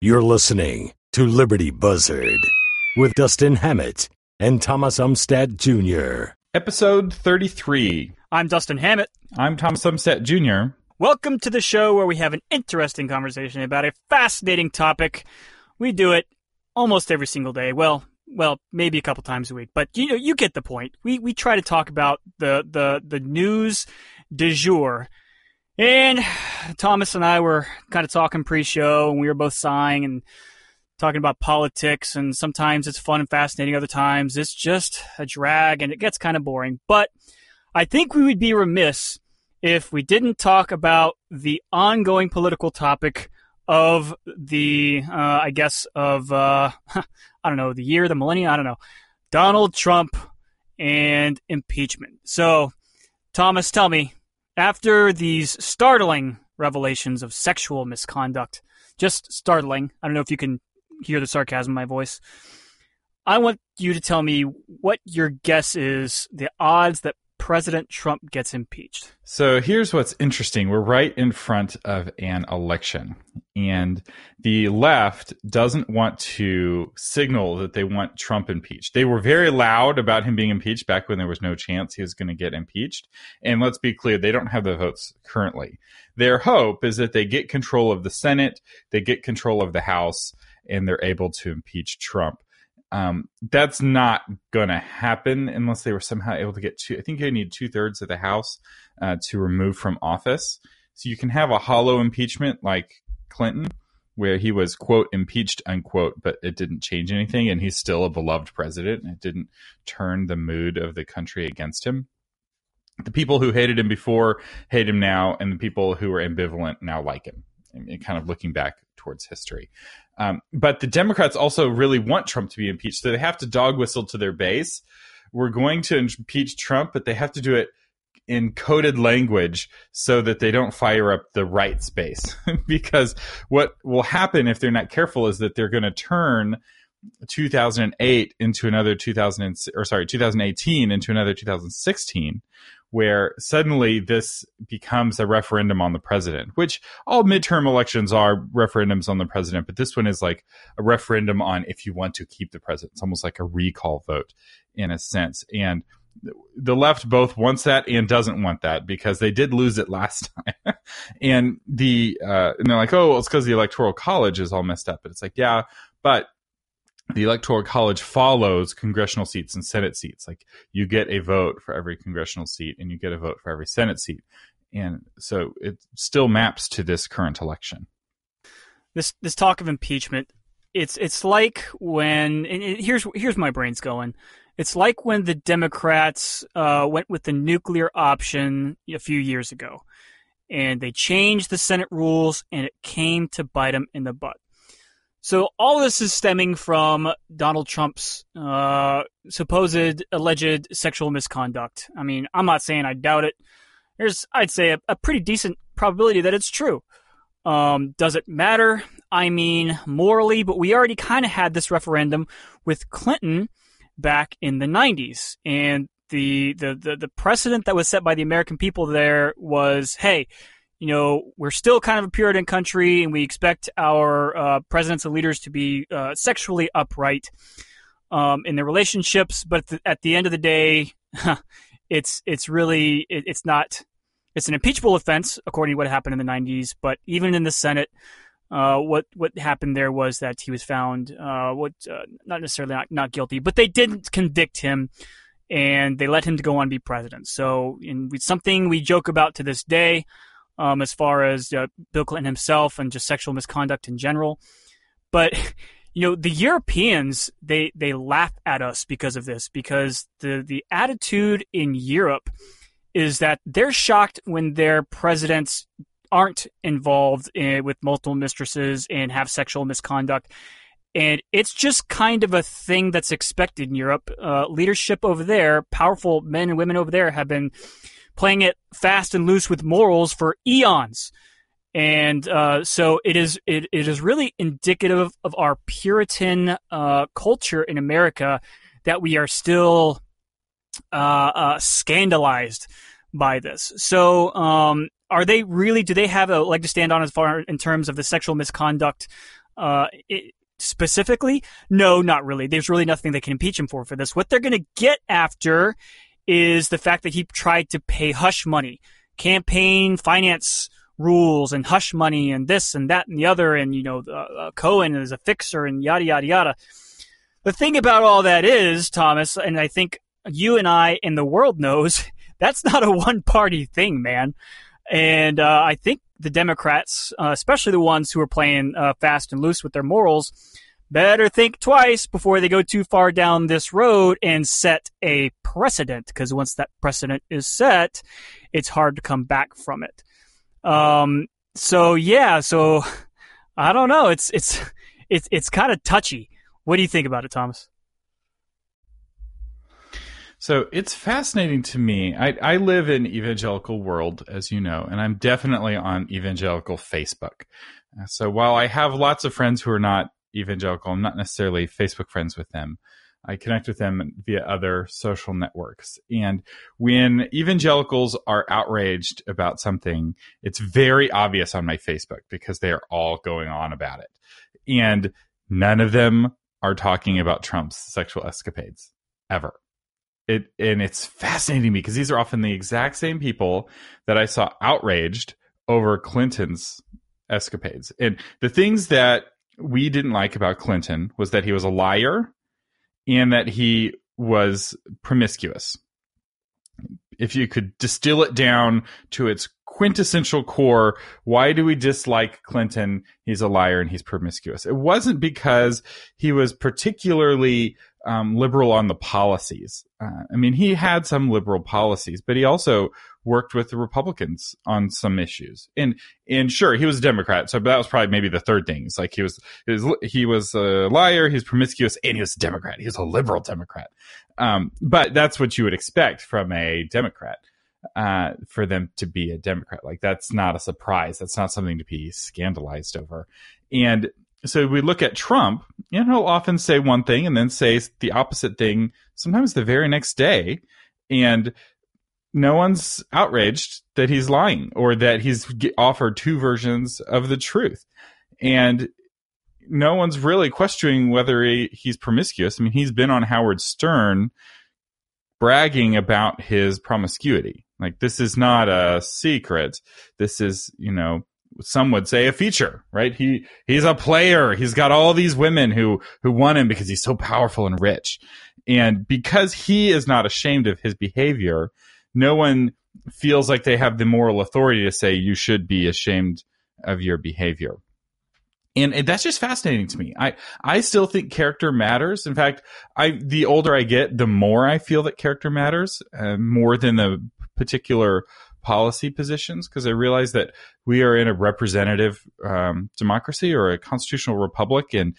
You're listening to Liberty Buzzard with Dustin Hammett and Thomas Umstadt Jr. Episode 33. I'm Dustin Hammett. I'm Thomas Umstadt Jr. Welcome to the show where we have an interesting conversation about a fascinating topic. We do it almost every single day. Well, well, maybe a couple times a week, but you know, you get the point. We we try to talk about the the the news du jour. And Thomas and I were kind of talking pre-show, and we were both sighing and talking about politics. And sometimes it's fun and fascinating. Other times it's just a drag, and it gets kind of boring. But I think we would be remiss if we didn't talk about the ongoing political topic of the, uh, I guess, of, uh, I don't know, the year, the millennium, I don't know, Donald Trump and impeachment. So, Thomas, tell me, after these startling revelations of sexual misconduct, just startling, I don't know if you can hear the sarcasm in my voice. I want you to tell me what your guess is the odds that President Trump gets impeached. So here's what's interesting. We're right in front of an election, and the left doesn't want to signal that they want Trump impeached. They were very loud about him being impeached back when there was no chance he was going to get impeached. And let's be clear, they don't have the votes currently. Their hope is that they get control of the Senate, they get control of the House, and they're able to impeach Trump. Um, that's not going to happen unless they were somehow able to get two. I think you need two thirds of the House uh, to remove from office. So you can have a hollow impeachment like Clinton, where he was quote impeached unquote, but it didn't change anything, and he's still a beloved president. And it didn't turn the mood of the country against him. The people who hated him before hate him now, and the people who are ambivalent now like him. And kind of looking back towards history. Um, but the Democrats also really want Trump to be impeached, so they have to dog whistle to their base. We're going to impeach Trump, but they have to do it in coded language so that they don't fire up the right space. because what will happen if they're not careful is that they're going to turn 2008 into another 2000 or sorry 2018 into another 2016 where suddenly this becomes a referendum on the president, which all midterm elections are referendums on the president, but this one is like a referendum on if you want to keep the president. It's almost like a recall vote in a sense. And the left both wants that and doesn't want that because they did lose it last time. and the uh, and they're like, oh, well, it's because the electoral college is all messed up. But it's like, yeah, but the electoral college follows congressional seats and senate seats. Like you get a vote for every congressional seat and you get a vote for every senate seat. And so it still maps to this current election. This this talk of impeachment it's it's like when it, here's here's my brain's going. It's like when the democrats uh, went with the nuclear option a few years ago. And they changed the senate rules and it came to bite them in the butt so all this is stemming from Donald Trump's uh, supposed alleged sexual misconduct. I mean, I'm not saying I doubt it. There's, I'd say, a, a pretty decent probability that it's true. Um, does it matter? I mean, morally, but we already kind of had this referendum with Clinton back in the 90s, and the, the the the precedent that was set by the American people there was, hey, you know, we're still kind of a Puritan country, and we expect our uh, presidents and leaders to be uh, sexually upright um, in their relationships. But at the, at the, end of the day, it's it's really it, it's not it's an impeachable offense according to what happened in the '90s. But even in the Senate, uh, what what happened there was that he was found uh, what uh, not necessarily not, not guilty, but they didn't convict him. And they let him to go on and be president. So, in something we joke about to this day um, as far as uh, Bill Clinton himself and just sexual misconduct in general. But you know, the Europeans they they laugh at us because of this because the the attitude in Europe is that they're shocked when their presidents aren't involved in, with multiple mistresses and have sexual misconduct. And it's just kind of a thing that's expected in Europe. Uh, leadership over there, powerful men and women over there have been playing it fast and loose with morals for eons. And uh, so it is. It, it is really indicative of our Puritan uh, culture in America that we are still uh, uh scandalized by this. So, um, are they really? Do they have a leg to stand on as far in terms of the sexual misconduct Uh, it, specifically, no, not really. There's really nothing they can impeach him for for this. What they're going to get after is the fact that he tried to pay hush money, campaign finance rules and hush money and this and that and the other and you know uh, uh, Cohen is a fixer and yada yada yada. The thing about all that is Thomas, and I think you and I and the world knows that's not a one party thing, man. And uh, I think the Democrats, uh, especially the ones who are playing uh, fast and loose with their morals, better think twice before they go too far down this road and set a precedent. Because once that precedent is set, it's hard to come back from it. Um, so yeah, so I don't know. It's it's it's it's kind of touchy. What do you think about it, Thomas? So it's fascinating to me. I, I live in evangelical world, as you know, and I'm definitely on evangelical Facebook. So while I have lots of friends who are not evangelical, I'm not necessarily Facebook friends with them. I connect with them via other social networks. And when evangelicals are outraged about something, it's very obvious on my Facebook because they are all going on about it. And none of them are talking about Trump's sexual escapades ever it and it's fascinating me because these are often the exact same people that I saw outraged over Clinton's escapades. And the things that we didn't like about Clinton was that he was a liar and that he was promiscuous. If you could distill it down to its quintessential core, why do we dislike Clinton? He's a liar and he's promiscuous. It wasn't because he was particularly um, liberal on the policies. Uh, I mean, he had some liberal policies, but he also worked with the Republicans on some issues. And and sure, he was a Democrat, so that was probably maybe the third thing. It's like he was he was, he was a liar, he was promiscuous, and he was a Democrat. He was a liberal Democrat. Um, but that's what you would expect from a Democrat. Uh, for them to be a Democrat, like that's not a surprise. That's not something to be scandalized over. And so we look at Trump, and he'll often say one thing and then say the opposite thing, sometimes the very next day. And no one's outraged that he's lying or that he's offered two versions of the truth. And no one's really questioning whether he, he's promiscuous. I mean, he's been on Howard Stern bragging about his promiscuity. Like, this is not a secret. This is, you know, some would say a feature, right? He he's a player. He's got all these women who who want him because he's so powerful and rich. And because he is not ashamed of his behavior, no one feels like they have the moral authority to say you should be ashamed of your behavior. And, and, that's just fascinating to me. I, I still think character matters. In fact, I, the older I get, the more I feel that character matters, uh, more than the particular policy positions because I realize that we are in a representative um, democracy or a constitutional republic, and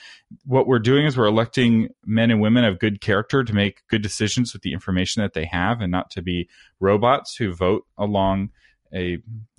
what we're doing is we're electing men and women of good character to make good decisions with the information that they have, and not to be robots who vote along a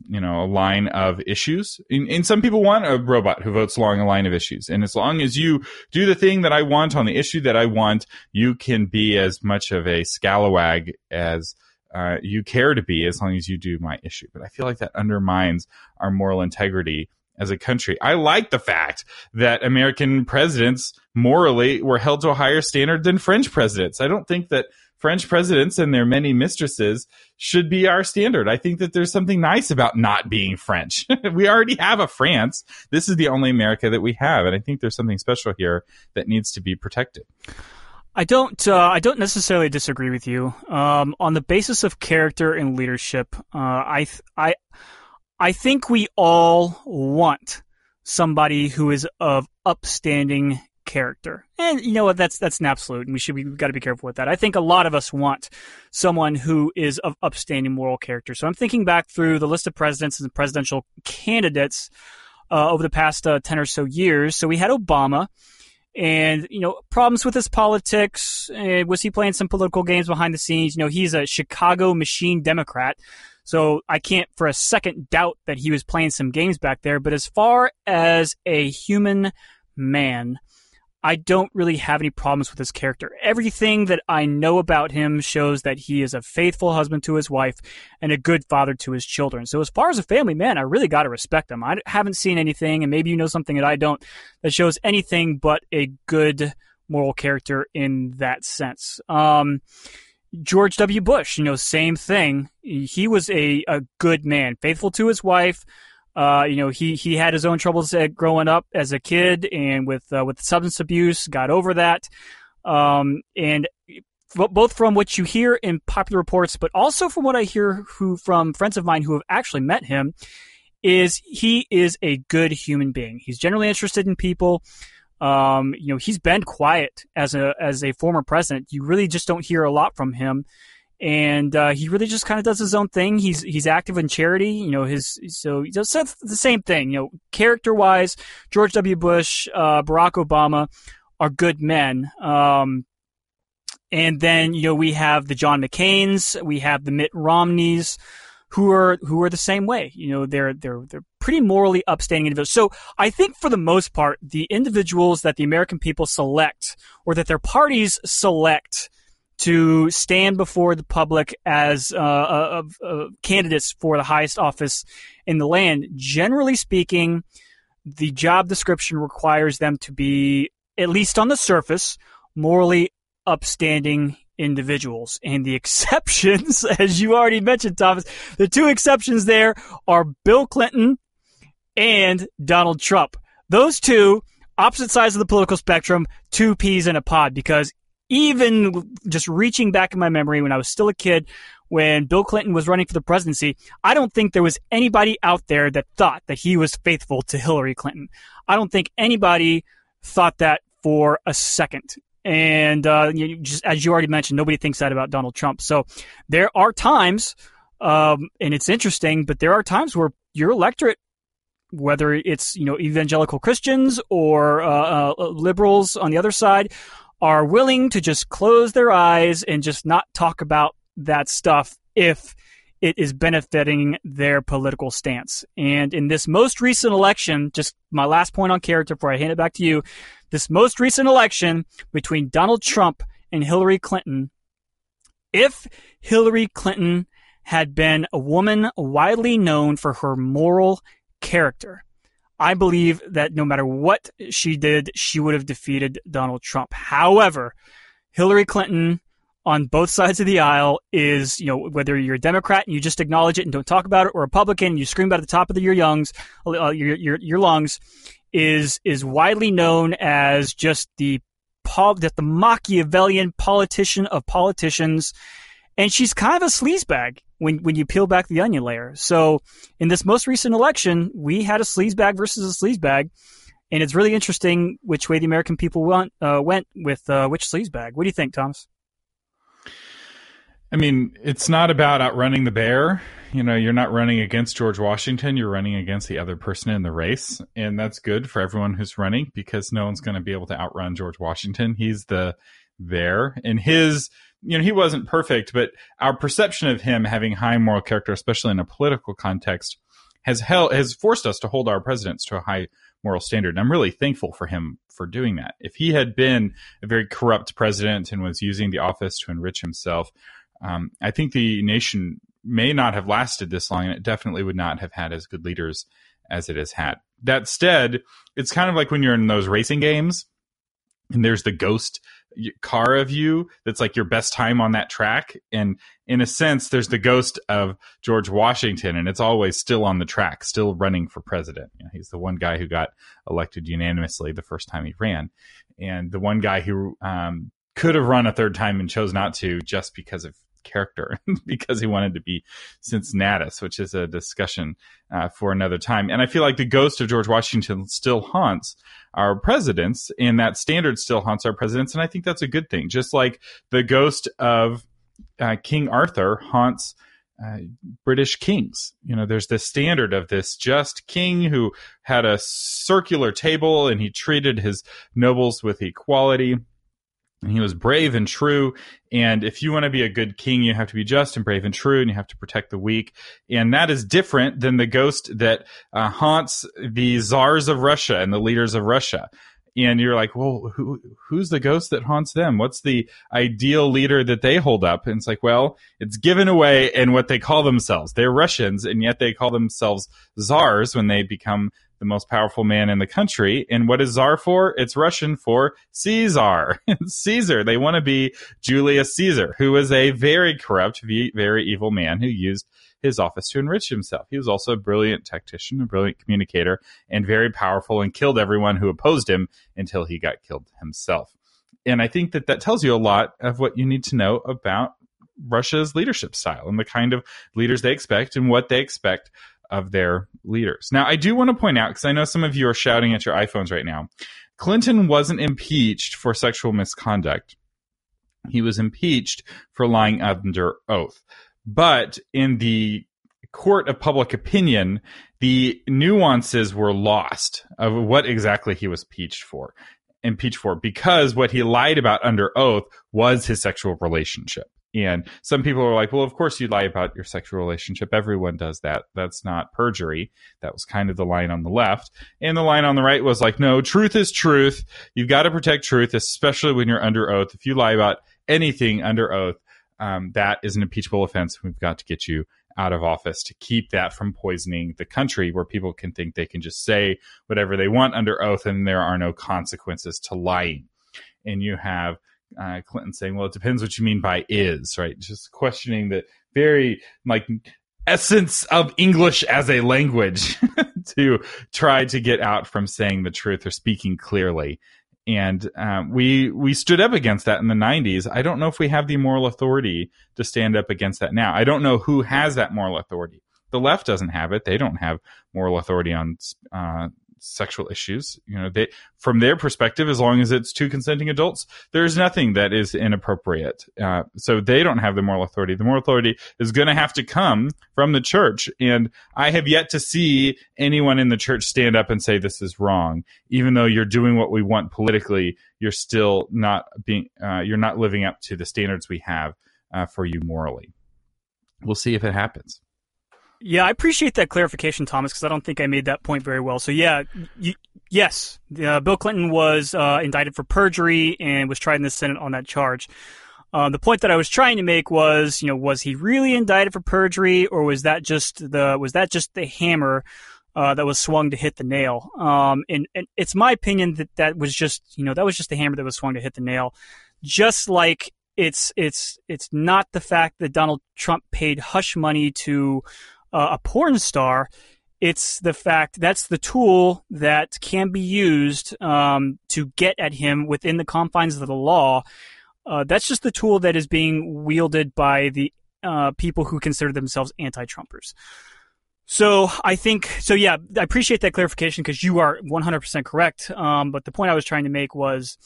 you know a line of issues. And, and, some people want a robot who votes along a line of issues. And as long as you do the thing that i want on the issue that i want you can be as much of a scalawag as uh, you care to be as long as you do my issue. But I feel like that undermines our moral integrity as a country. I like the fact that American presidents morally were held to a higher standard than French presidents. I don't think that French presidents and their many mistresses should be our standard. I think that there's something nice about not being French. we already have a France. This is the only America that we have. And I think there's something special here that needs to be protected. I don't. Uh, I don't necessarily disagree with you. Um, on the basis of character and leadership, uh, I, th- I, I think we all want somebody who is of upstanding character. And you know what? That's that's an absolute, and we should we've got to be careful with that. I think a lot of us want someone who is of upstanding moral character. So I'm thinking back through the list of presidents and presidential candidates uh, over the past uh, ten or so years. So we had Obama and you know problems with his politics. Uh, was he playing some political games behind the scenes? You know, he's a Chicago machine Democrat, so I can't for a second doubt that he was playing some games back there. But as far as a human man, I don't really have any problems with his character. Everything that I know about him shows that he is a faithful husband to his wife and a good father to his children. So as far as a family man, I really got to respect him. I haven't seen anything, and maybe you know something that I don't, that shows anything but a good moral character in that sense. Um, George W. Bush, you know, same thing. He was a, a good man, faithful to his wife, uh, you know, he he had his own troubles growing up as a kid, and with uh, with substance abuse, got over that. Um, and both from what you hear in popular reports, but also from what I hear who from friends of mine who have actually met him, is he is a good human being. He's generally interested in people. Um, you know, he's been quiet as a as a former president. You really just don't hear a lot from him and uh, he really just kind of does his own thing. He's he's active in charity, you know. His so he does the same thing, you know. Character wise, George W. Bush, uh, Barack Obama are good men. Um, and then you know we have the John McCain's, we have the Mitt Romneys, who are who are the same way. You know, they're they're they're pretty morally upstanding individuals. So I think for the most part, the individuals that the American people select, or that their parties select to stand before the public as uh, uh, candidates for the highest office in the land. Generally speaking, the job description requires them to be, at least on the surface, morally upstanding individuals. And the exceptions, as you already mentioned, Thomas, the two exceptions there are Bill Clinton and Donald Trump. Those two, opposite sides of the political spectrum, two peas in a pod, because even just reaching back in my memory when I was still a kid, when Bill Clinton was running for the presidency, I don't think there was anybody out there that thought that he was faithful to Hillary Clinton. I don't think anybody thought that for a second. And uh, you, just as you already mentioned, nobody thinks that about Donald Trump. So there are times, um, and it's interesting, but there are times where your electorate whether it's you know evangelical Christians or uh, uh, liberals on the other side are willing to just close their eyes and just not talk about that stuff if it is benefiting their political stance. And in this most recent election, just my last point on character before I hand it back to you, this most recent election between Donald Trump and Hillary Clinton, if Hillary Clinton had been a woman widely known for her moral character, I believe that no matter what she did, she would have defeated Donald Trump. However, Hillary Clinton on both sides of the aisle is, you know, whether you're a Democrat and you just acknowledge it and don't talk about it, or Republican and you scream about it at the top of the, your lungs, uh, your, your, your lungs, is is widely known as just the that the Machiavellian politician of politicians, and she's kind of a sleazebag when when you peel back the onion layer. So in this most recent election, we had a sleazebag versus a sleazebag, and it's really interesting which way the American people went uh, went with uh, which sleazebag. What do you think, Thomas? I mean, it's not about outrunning the bear. You know, you're not running against George Washington. You're running against the other person in the race. And that's good for everyone who's running because no one's going to be able to outrun George Washington. He's the there. And his you know, he wasn't perfect, but our perception of him having high moral character, especially in a political context, has held, has forced us to hold our presidents to a high moral standard. And I'm really thankful for him for doing that. If he had been a very corrupt president and was using the office to enrich himself, um, I think the nation may not have lasted this long, and it definitely would not have had as good leaders as it has had. That said, it's kind of like when you're in those racing games and there's the ghost car of you that's like your best time on that track. And in a sense there's the ghost of george washington and it's always still on the track still running for president. You know, he's the one guy who got elected unanimously the first time he ran. And the one guy who um, could have run a third time and chose not to just because of character because he wanted to be Cincinnatus, which is a discussion uh, for another time. And I feel like the ghost of George Washington still haunts our presidents, and that standard still haunts our presidents. And I think that's a good thing. Just like the ghost of uh, King Arthur haunts. Uh, British kings. You know, there's this standard of this just king who had a circular table and he treated his nobles with equality and he was brave and true. And if you want to be a good king, you have to be just and brave and true, and you have to protect the weak. And that is different than the ghost that uh, haunts the czars of Russia and the leaders of Russia. and you're like, well, who, who's the ghost that haunts them? What's the ideal leader that they hold up? And it's like, well, it's given away in what they call themselves. They're Russians, and yet they call themselves czars when they become the most powerful man in the country. And what is czar for? It's Russian for Caesar. Caesar. They want to be Julius Caesar, who was a very corrupt, very evil man who used his office to enrich himself. He was also a brilliant tactician, a brilliant communicator, and very powerful and killed everyone who opposed him until he got killed himself. And I think that that tells you a lot of what you need to know about Russia's leadership style and the kind of leaders they expect and what they expect of their leaders. Now, I do want to point out, because I know some of you are shouting at your iPhones right now, Clinton wasn't impeached for sexual misconduct. He was impeached for lying under oath. But in the court of public opinion, the nuances were lost of what exactly he was impeached for. Impeached for because what he lied about under oath was his sexual relationship. And some people are like, well, of course you lie about your sexual relationship. Everyone does that. That's not perjury. That was kind of the line on the left. And the line on the right was like, no, truth is truth. You've got to protect truth, especially when you're under oath. If you lie about anything under oath, um, that is an impeachable offense. We've got to get you out of office to keep that from poisoning the country where people can think they can just say whatever they want under oath and there are no consequences to lying. And you have uh, Clinton saying, well, it depends what you mean by is, right? Just questioning the very like essence of English as a language to try to get out from saying the truth or speaking clearly. And um, we we stood up against that in the 90s i don't know if we have the moral authority to stand up against that now. I don't know who has that moral authority. The left doesn't have it. They don't have moral authority on uh, sexual issues. You know, they from their perspective, as long as it's two consenting adults, there's nothing that is inappropriate. Uh, so they don't have the moral authority. The moral authority is going to have to come from the church, and I have yet to see anyone in the church stand up and say this is wrong, even though you're doing what we want politically. You're still not being. Uh, you're not living up to the standards we have uh, for you morally. We'll see if it happens. Yeah, I appreciate that clarification, Thomas, because I don't think I made that point very well. So, yeah, y- yes, uh, Bill Clinton was uh, indicted for perjury and was tried in the Senate on that charge. Uh, the point that I was trying to make was, you know, was he really indicted for perjury, or was that just the was that just the hammer uh, that was swung to hit the nail? Um, and, and it's my opinion that that was just, you know, that was just the hammer that was swung to hit the nail. Just like it's it's it's not the fact that Donald Trump paid hush money to uh, a porn star. It's the fact that's the tool that can be used um, to get at him within the confines of the law. Uh, that's just the tool that is being wielded by the uh, people who consider themselves anti-Trumpers. So I think so. Yeah, I appreciate that clarification because you are 100% correct. Um, but the point I was trying to make was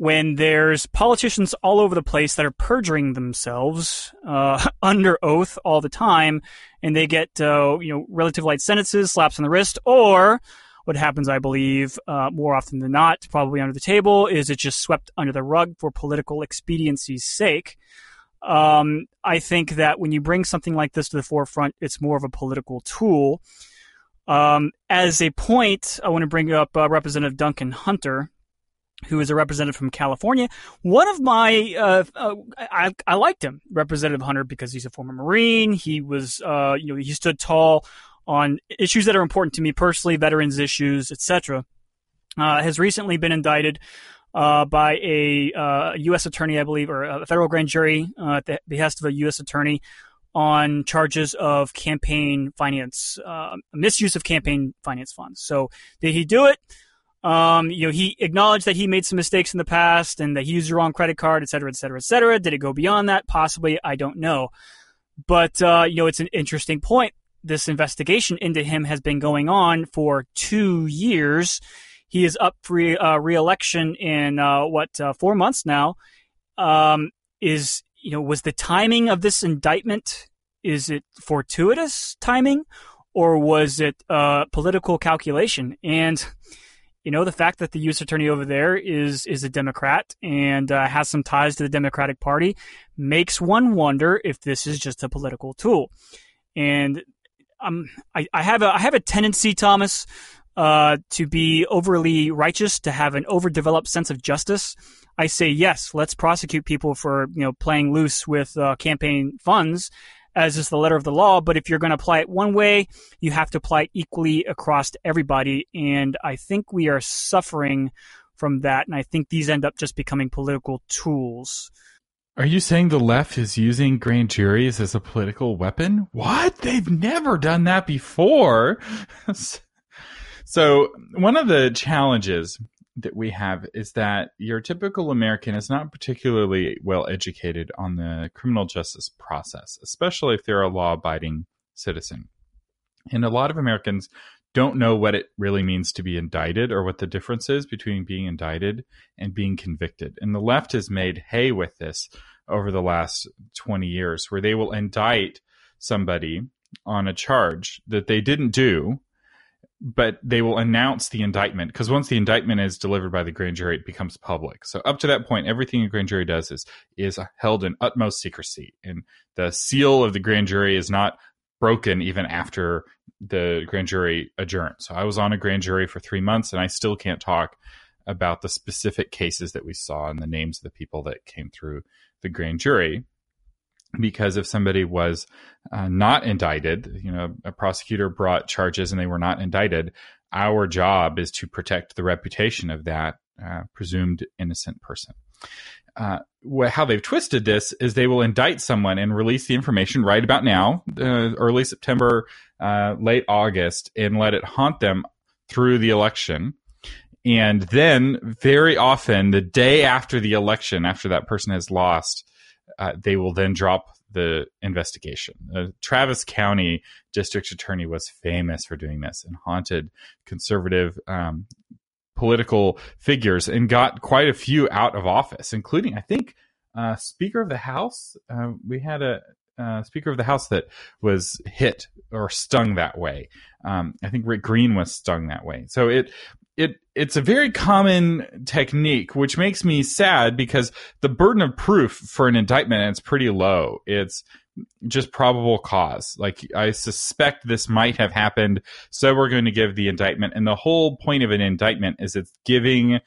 when there's politicians all over the place that are perjuring themselves uh, under oath all the time, and they get uh, you know relative light sentences, slaps on the wrist, or what happens, I believe, uh, more often than not, probably under the table, is it just swept under the rug for political expediency's sake. Um, I think that when you bring something like this to the forefront, it's more of a political tool. Um, as a point, I want to bring up uh, Representative Duncan Hunter, who is a representative from California. One of my, uh, uh, I, I liked him, Representative Hunter, because he's a former Marine. He was, uh, you know, he stood tall on issues that are important to me personally, veterans issues, etc. Uh, has recently been indicted uh, by a U.S. Uh, attorney, I believe, or a federal grand jury at the behest of a U.S. attorney on charges of campaign finance, misuse of campaign finance funds. So did he do it? Um, you know, he acknowledged that he made some mistakes in the past and that he used the wrong credit card, et cetera, et cetera, et cetera. Did it go beyond that? Possibly. I don't know. But, uh, you know, it's an interesting point. This investigation into him has been going on for two years. He is up for re- uh, election in, uh, what, uh, four months now. Um, is, you know, was the timing of this indictment, is it fortuitous timing or was it, uh, political calculation? And, you know, the fact that the U.S. attorney over there is is a Democrat and uh, has some ties to the Democratic Party makes one wonder if this is just a political tool. And um, I, I have a I have a tendency, Thomas, uh, to be overly righteous, to have an overdeveloped sense of justice. I say yes, let's prosecute people for you know playing loose with uh, campaign funds, as is the letter of the law. But if you're going to apply it one way, you have to apply it equally across everybody. And I think we are suffering from that, and I think these end up just becoming political tools. Are you saying the left is using grand juries as a political weapon? What? They've never done that before. so, one of the challenges that we have is that your typical American is not particularly well educated on the criminal justice process, especially if they're a law abiding citizen. And a lot of Americans don't know what it really means to be indicted or what the difference is between being indicted and being convicted. And the left has made hay with this over the last 20 years, where they will indict somebody on a charge that they didn't do, but they will announce the indictment because once the indictment is delivered by the grand jury, it becomes public. So up to that point, everything a grand jury does is is held in utmost secrecy, and the seal of the grand jury is not broken even after the grand jury adjourned. So I was on a grand jury for three months, and I still can't talk about the specific cases that we saw and the names of the people that came through the grand jury. Because if somebody was uh, not indicted, you know, a prosecutor brought charges and they were not indicted, our job is to protect the reputation of that uh, presumed innocent person. Uh, how they've twisted this is they will indict someone and release the information right about now, uh, early September, uh, late August, and let it haunt them through the election. And then, very often, the day after the election, after that person has lost, uh, they will then drop the investigation. Uh, Travis County District Attorney was famous for doing this and haunted conservative um, political figures and got quite a few out of office, including, I think, uh, Speaker of the House. Uh, we had a uh, Speaker of the House that was hit or stung that way. Um, I think Rick Green was stung that way. So it it it's a very common technique, which makes me sad because the burden of proof for an indictment is pretty low. It's just probable cause. Like I suspect this might have happened, so we're going to give the indictment. And the whole point of an indictment is it's giving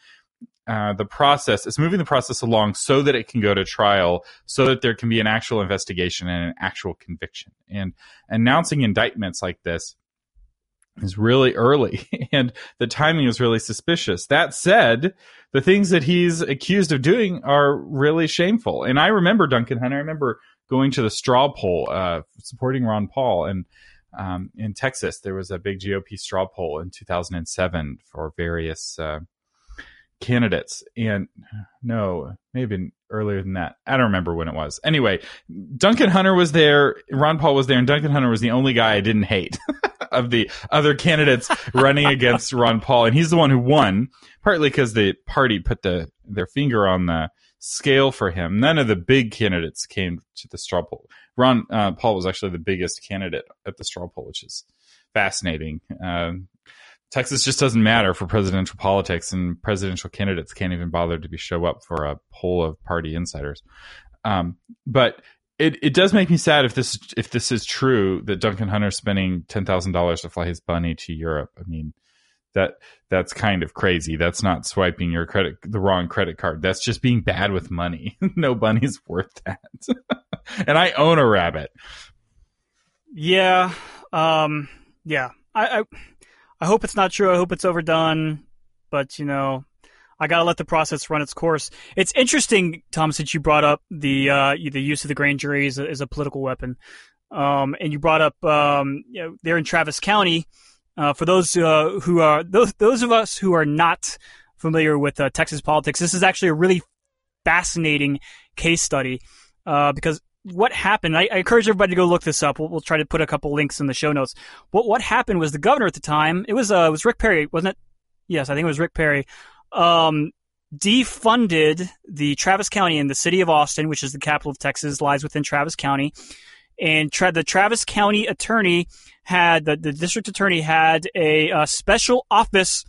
uh, the process, it's moving the process along so that it can go to trial, so that there can be an actual investigation and an actual conviction. And announcing indictments like this is really early and the timing is really suspicious. That said, the things that he's accused of doing are really shameful. And I remember Duncan Hunter, I remember going to the straw poll, uh, supporting Ron Paul. And um, in Texas, there was a big GOP straw poll in 2007 for various uh, candidates. And no, maybe earlier than that. I don't remember when it was. Anyway, Duncan Hunter was there, Ron Paul was there, and Duncan Hunter was the only guy I didn't hate of the other candidates running against Ron Paul. And he's the one who won, partly because the party put the their finger on the scale for him. None of the big candidates came to the straw poll. Ron uh, Paul was actually the biggest candidate at the straw poll, which is fascinating. Uh, Texas just doesn't matter for presidential politics, and presidential candidates can't even bother to be show up for a poll of party insiders. Um, but it, it does make me sad if this if this is true that Duncan Hunter's spending ten thousand dollars to fly his bunny to Europe. I mean, that that's kind of crazy. That's not swiping your credit the wrong credit card. That's just being bad with money. no bunny's worth that. and I own a rabbit. Yeah. Um yeah. I, I I hope it's not true. I hope it's overdone. But you know, I gotta let the process run its course. It's interesting, Tom, since you brought up the uh, the use of the grand jury as a, as a political weapon, um, and you brought up um, you know, in Travis County. Uh, for those uh, who are those those of us who are not familiar with uh, Texas politics, this is actually a really fascinating case study uh, because what happened? I, I, encourage everybody to go look this up. We'll, we'll, try to put a couple links in the show notes. What what happened was the governor at the time. It was uh, it was Rick Perry, wasn't it? Yes, I think it was Rick Perry. Um, defunded the Travis County and the city of Austin, which is the capital of Texas, lies within Travis County, and tra- the Travis County attorney had the, the district attorney had a, a special office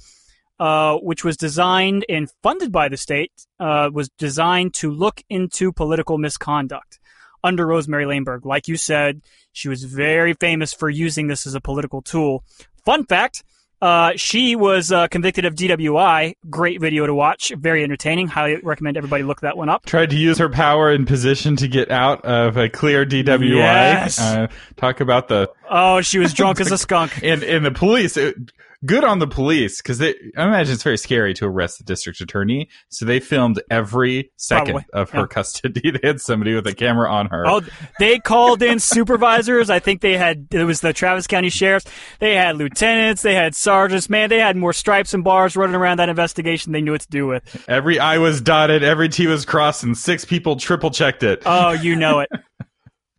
uh, which was designed and funded by the state, uh, was designed to look into political misconduct under Rosemary Lehmberg. Like you said, she was very famous for using this as a political tool. Fun fact Uh, she was uh, convicted of DWI. Great video to watch. Very entertaining. Highly recommend everybody look that one up. Tried to use her power and position to get out of a clear DWI. Yes. Uh, talk about the Oh, she was drunk as a skunk. and and the police. It, good on the police because I imagine it's very scary to arrest the district attorney. So they filmed every second Probably, of her yeah. custody. They had somebody with a camera on her. Oh, they called in supervisors. I think they had, it was the Travis County Sheriffs. They had lieutenants. They had sergeants. Man, they had more stripes and bars running around that investigation they knew what to do with. Every I was dotted, every T was crossed, and six people triple checked it. Oh, you know it.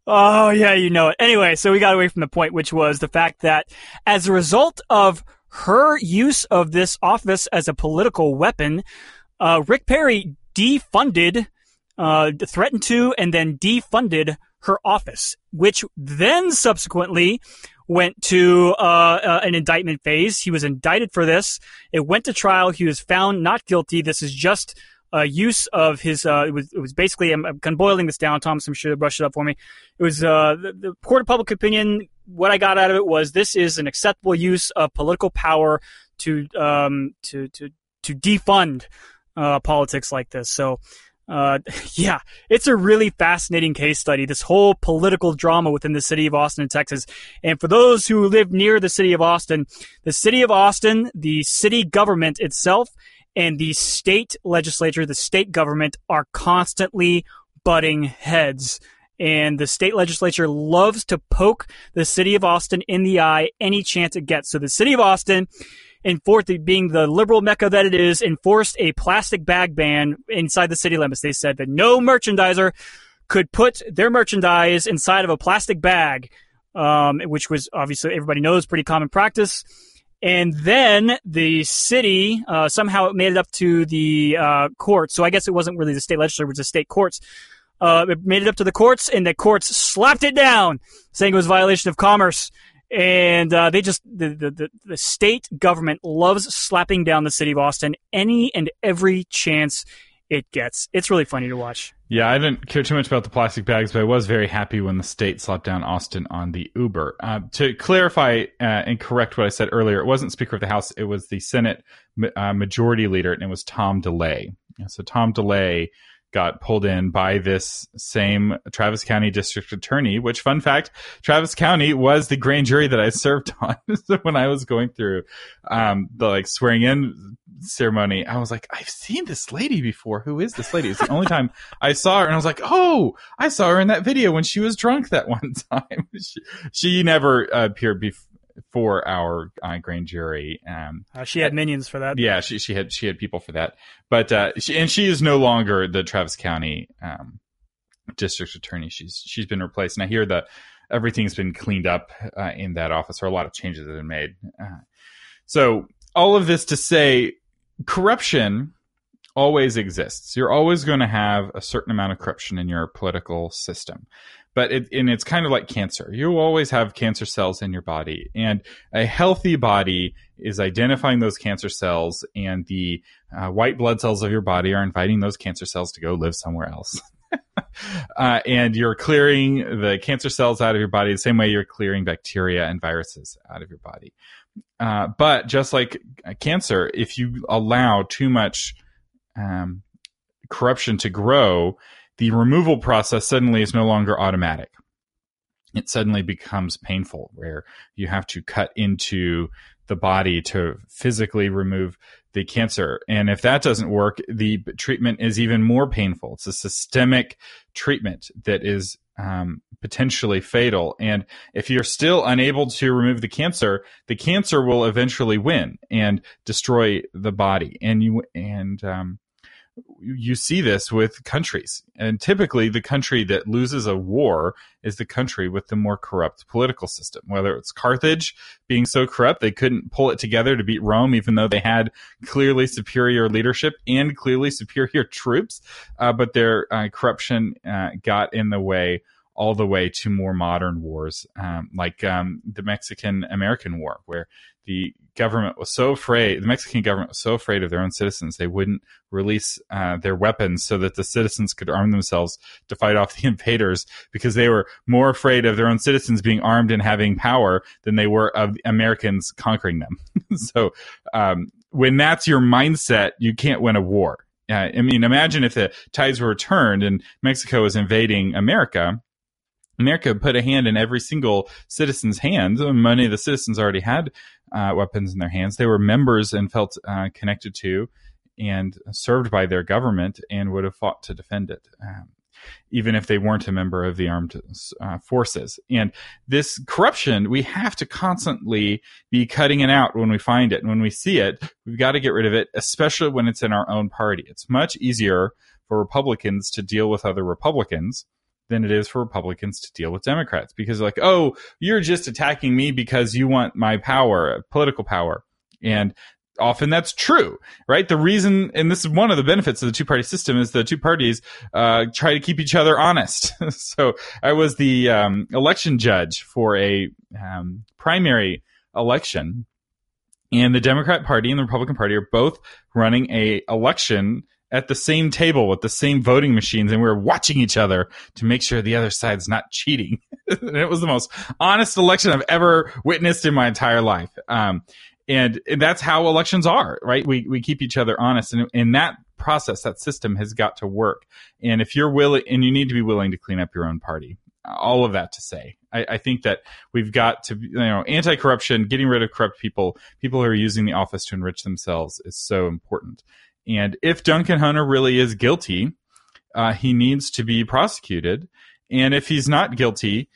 Oh, yeah, you know it. Anyway, so we got away from the point, which was the fact that as a result of her use of this office as a political weapon, uh, Rick Perry defunded, uh, threatened to, and then defunded her office, which then subsequently went to uh, uh, an indictment phase. He was indicted for this. It went to trial. He was found not guilty. This is just uh, use of his. Uh, it was it was basically. I'm, I'm kind of boiling this down. Thomas, I'm sure brush it up for me. It was uh, the, the court of public opinion. What I got out of it was this is an acceptable use of political power to um, to to to defund uh, politics like this. So. Uh, yeah, it's a really fascinating case study. This whole political drama within the city of Austin, Texas. And for those who live near the city of Austin, the city of Austin, the city government itself, and the state legislature, the state government are constantly butting heads. And the state legislature loves to poke the city of Austin in the eye any chance it gets. So the city of Austin, enforced, being the liberal mecca that it is, enforced a plastic bag ban inside the city limits. They said that no merchandiser could put their merchandise inside of a plastic bag, um, which was obviously everybody knows pretty common practice. And then the city uh, somehow it made it up to the uh, courts. So I guess it wasn't really the state legislature; it was the state courts. Uh, it made it up to the courts, and the courts slapped it down, saying it was violation of commerce. And uh, they just the, the the the state government loves slapping down the city of Austin any and every chance it gets. It's really funny to watch. Yeah, I didn't care too much about the plastic bags, but I was very happy when the state slapped down Austin on the Uber. Uh, to clarify uh, and correct what I said earlier, it wasn't Speaker of the House; it was the Senate uh, Majority Leader, and it was Tom DeLay. So Tom DeLay got pulled in by this same Travis County District Attorney. Which, fun fact, Travis County was the grand jury that I served on when I was going through um, the like swearing in ceremony. I was like, I've seen this lady before. Who is this lady? It's the only time I saw her, and I was like, oh, I saw her in that video when she was drunk that one time. she, she never appeared before our uh, grand jury. Um, Uh, she had minions for that. yeah, she she had she had people for that, but uh, she, and she is no longer the Travis County um, district attorney. She's she's been replaced, and I hear that everything's been cleaned up uh, in that office, or a lot of changes have been made. Uh, so all of this to say, corruption always exists. You're always going to have a certain amount of corruption in your political system. But it, and it's kind of like cancer. You always have cancer cells in your body, and a healthy body is identifying those cancer cells, and the uh, white blood cells of your body are inviting those cancer cells to go live somewhere else. uh, and you're clearing the cancer cells out of your body the same way you're clearing bacteria and viruses out of your body. Uh, but just like cancer, if you allow too much um, corruption to grow, the removal process suddenly is no longer automatic. It suddenly becomes painful, where you have to cut into the body to physically remove the cancer. And if that doesn't work, the treatment is even more painful. It's a systemic treatment that is um, potentially fatal. And if you're still unable to remove the cancer, the cancer will eventually win and destroy the body. And you and um, you see this with countries. And typically, the country that loses a war is the country with the more corrupt political system. Whether it's Carthage being so corrupt they couldn't pull it together to beat Rome, even though they had clearly superior leadership and clearly superior troops, uh, but their uh, corruption uh, got in the way all the way to more modern wars, um, like um, the Mexican American War, where the government was so afraid, the Mexican government was so afraid of their own citizens, they wouldn't release uh, their weapons so that the citizens could arm themselves to fight off the invaders because they were more afraid of their own citizens being armed and having power than they were of Americans conquering them. so, um, when that's your mindset, you can't win a war. Uh, I mean, imagine if the tides were turned and Mexico was invading America America put a hand in every single citizen's hands. Many of the citizens already had uh, weapons in their hands. They were members and felt uh, connected to and served by their government and would have fought to defend it, um, even if they weren't a member of the armed uh, forces. And this corruption, we have to constantly be cutting it out when we find it. And when we see it, we've got to get rid of it, especially when it's in our own party. It's much easier for Republicans to deal with other Republicans than it is for Republicans to deal with Democrats because like, oh, you're just attacking me because you want my power, political power. And often that's true, right? The reason, and this is one of the benefits of the two party system is the two parties, uh, try to keep each other honest. so I was the, um, election judge for a, um, primary election and the Democrat party and the Republican party are both running a election at the same table with the same voting machines and we were watching each other to make sure the other side's not cheating. and it was the most honest election I've ever witnessed in my entire life. Um, and, and, that's how elections are, right? We, we keep each other honest and, in that process, that system has got to work. And if you're willing, and you need to be willing to clean up your own party, all of that to say, I, I, think that we've got to, you know, anti-corruption, getting rid of corrupt people, people who are using the office to enrich themselves is so important. And if Duncan Hunter really is guilty, uh, he needs to be prosecuted. And if he's not guilty,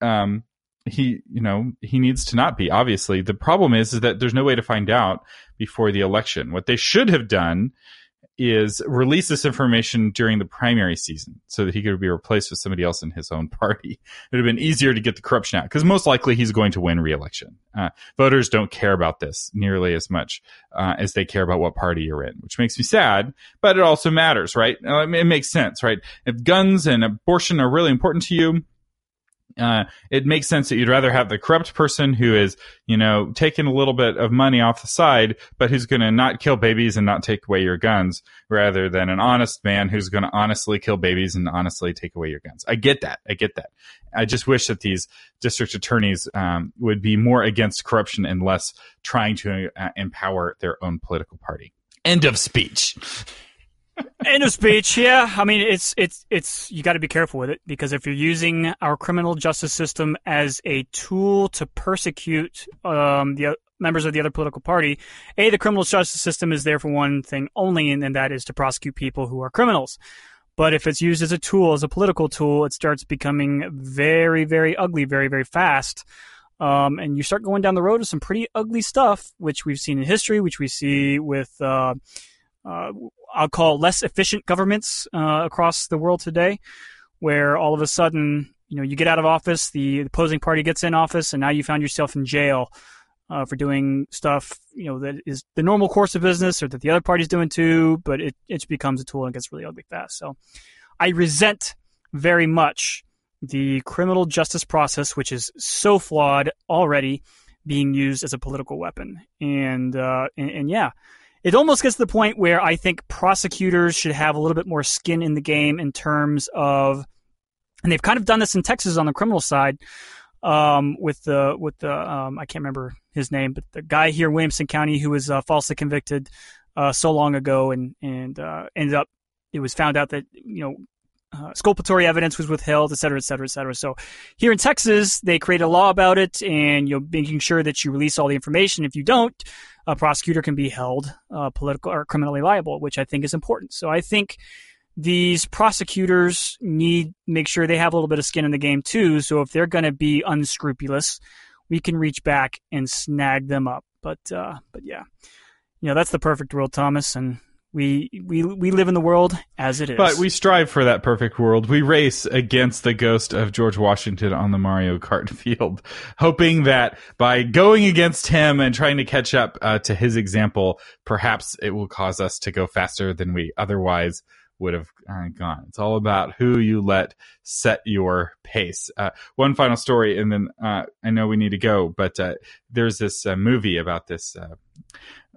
um, he, you know, he needs to not be. Obviously, the problem is, is that there's no way to find out before the election. What they should have done is release this information during the primary season so that he could be replaced with somebody else in his own party. It would have been easier to get the corruption out because most likely he's going to win re-election. Uh, voters don't care about this nearly as much uh, as they care about what party you're in, which makes me sad, but it also matters, right? Uh, it makes sense, right? If guns and abortion are really important to you, uh, it makes sense that you'd rather have the corrupt person who is, you know, taking a little bit of money off the side, but who's going to not kill babies and not take away your guns, rather than an honest man who's going to honestly kill babies and honestly take away your guns. I get that. I get that. I just wish that these district attorneys um, would be more against corruption and less trying to uh, empower their own political party. End of speech. End of speech. Yeah, I mean, it's it's it's you got to be careful with it because if you're using our criminal justice system as a tool to persecute um, the members of the other political party, a the criminal justice system is there for one thing only, and, and that is to prosecute people who are criminals. But if it's used as a tool, as a political tool, it starts becoming very, very ugly, very, very fast. Um, and you start going down the road of some pretty ugly stuff, which we've seen in history, which we see with. Uh, uh, I'll call less efficient governments uh, across the world today, where all of a sudden, you know, you get out of office, the opposing party gets in office, and now you found yourself in jail uh, for doing stuff, you know, that is the normal course of business or that the other party's doing too, but it, it becomes a tool and gets really ugly fast. So I resent very much the criminal justice process, which is so flawed already, being used as a political weapon. And, uh, and, and yeah, it almost gets to the point where I think prosecutors should have a little bit more skin in the game in terms of, and they've kind of done this in Texas on the criminal side. Um, with the with the um, I can't remember his name, but the guy here in Williamson County who was uh, falsely convicted uh, so long ago and and uh, ended up it was found out that you know uh, exculpatory evidence was withheld, et cetera, et cetera, et cetera. So here in Texas, they create a law about it and, you know, making sure that you release all the information. If you don't, a prosecutor can be held uh, political or criminally liable, which I think is important. So I think these prosecutors need make sure they have a little bit of skin in the game too. So if they're going to be unscrupulous, we can reach back and snag them up. But uh, but yeah, you know that's the perfect world, Thomas, and we we we live in the world as it is. But we strive for that perfect world. We race against the ghost of George Washington on the Mario Kart field, hoping that by going against him and trying to catch up uh, to his example, perhaps it will cause us to go faster than we otherwise would have uh, gone. It's all about who you let set your pace. Uh, one final story, and then uh, I know we need to go, but uh, there's this uh, movie about this uh,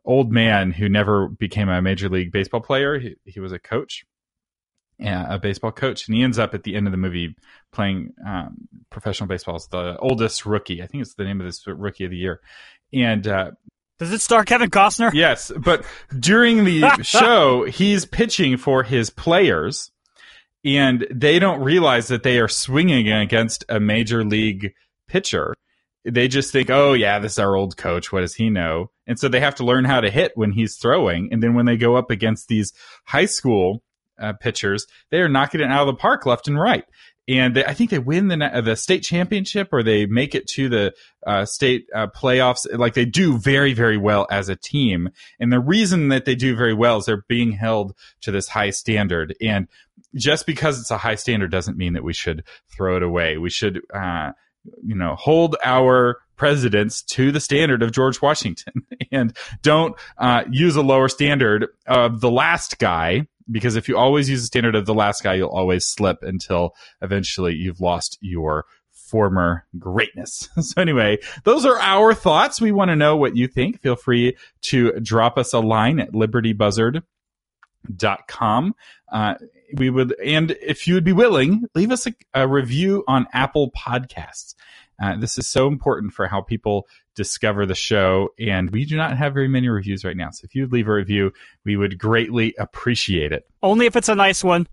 old man who never became a major league baseball player. He, he was a coach. A baseball coach, and he ends up at the end of the movie playing um, professional baseball as the oldest rookie. I think it's the name of this rookie of the year. And does it star Kevin Costner? Yes, but during the show, he's pitching for his players, and they don't realize that they are swinging against a major league pitcher. They just think, oh, yeah, this is our old coach. What does he know? And so they have to learn how to hit when he's throwing. And then when they go up against these high school uh, pitchers, they are knocking it out of the park left and right and they, I think they win the the state championship or they make it to the uh, state uh, playoffs. Like they do very very well as a team, and the reason that they do very well is they're being held to this high standard. And just because it's a high standard doesn't mean that we should throw it away. We should, uh, you know, hold our presidents to the standard of George Washington and don't uh, use a lower standard of the last guy because if you always use the standard of the last guy, you'll always slip until eventually you've lost your former greatness. So anyway, those are our thoughts. We want to know what you think. Feel free to drop us a line at libertybuzzard.com. Uh, we would, and if you would be willing, leave us a, a review on Apple Podcasts. Uh, this is so important for how people discover the show, and we do not have very many reviews right now. So if you'd leave a review, we would greatly appreciate it. Only if it's a nice one.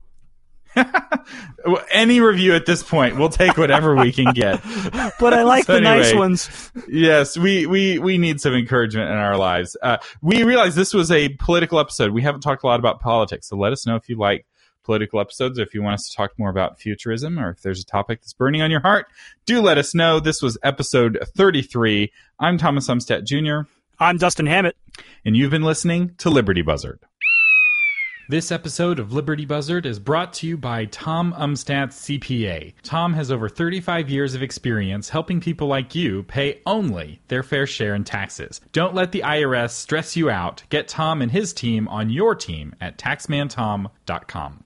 Any review at this point, we'll take whatever we can get. but I like so the anyway, nice ones. Yes, we, we, we need some encouragement in our lives. Uh, we realize this was a political episode. We haven't talked a lot about politics, so let us know if you like political episodes, or if you want us to talk more about futurism, or if there's a topic that's burning on your heart, do let us know. This was episode 33. I'm Thomas Umstattd Jr. I'm Dustin Hammett. And you've been listening to Liberty Buzzard. This episode of Liberty Buzzard is brought to you by Tom Umstattd CPA. Tom has over 35 years of experience helping people like you pay only their fair share in taxes. Don't let the IRS stress you out. Get Tom and his team on your team at taxmantom.com.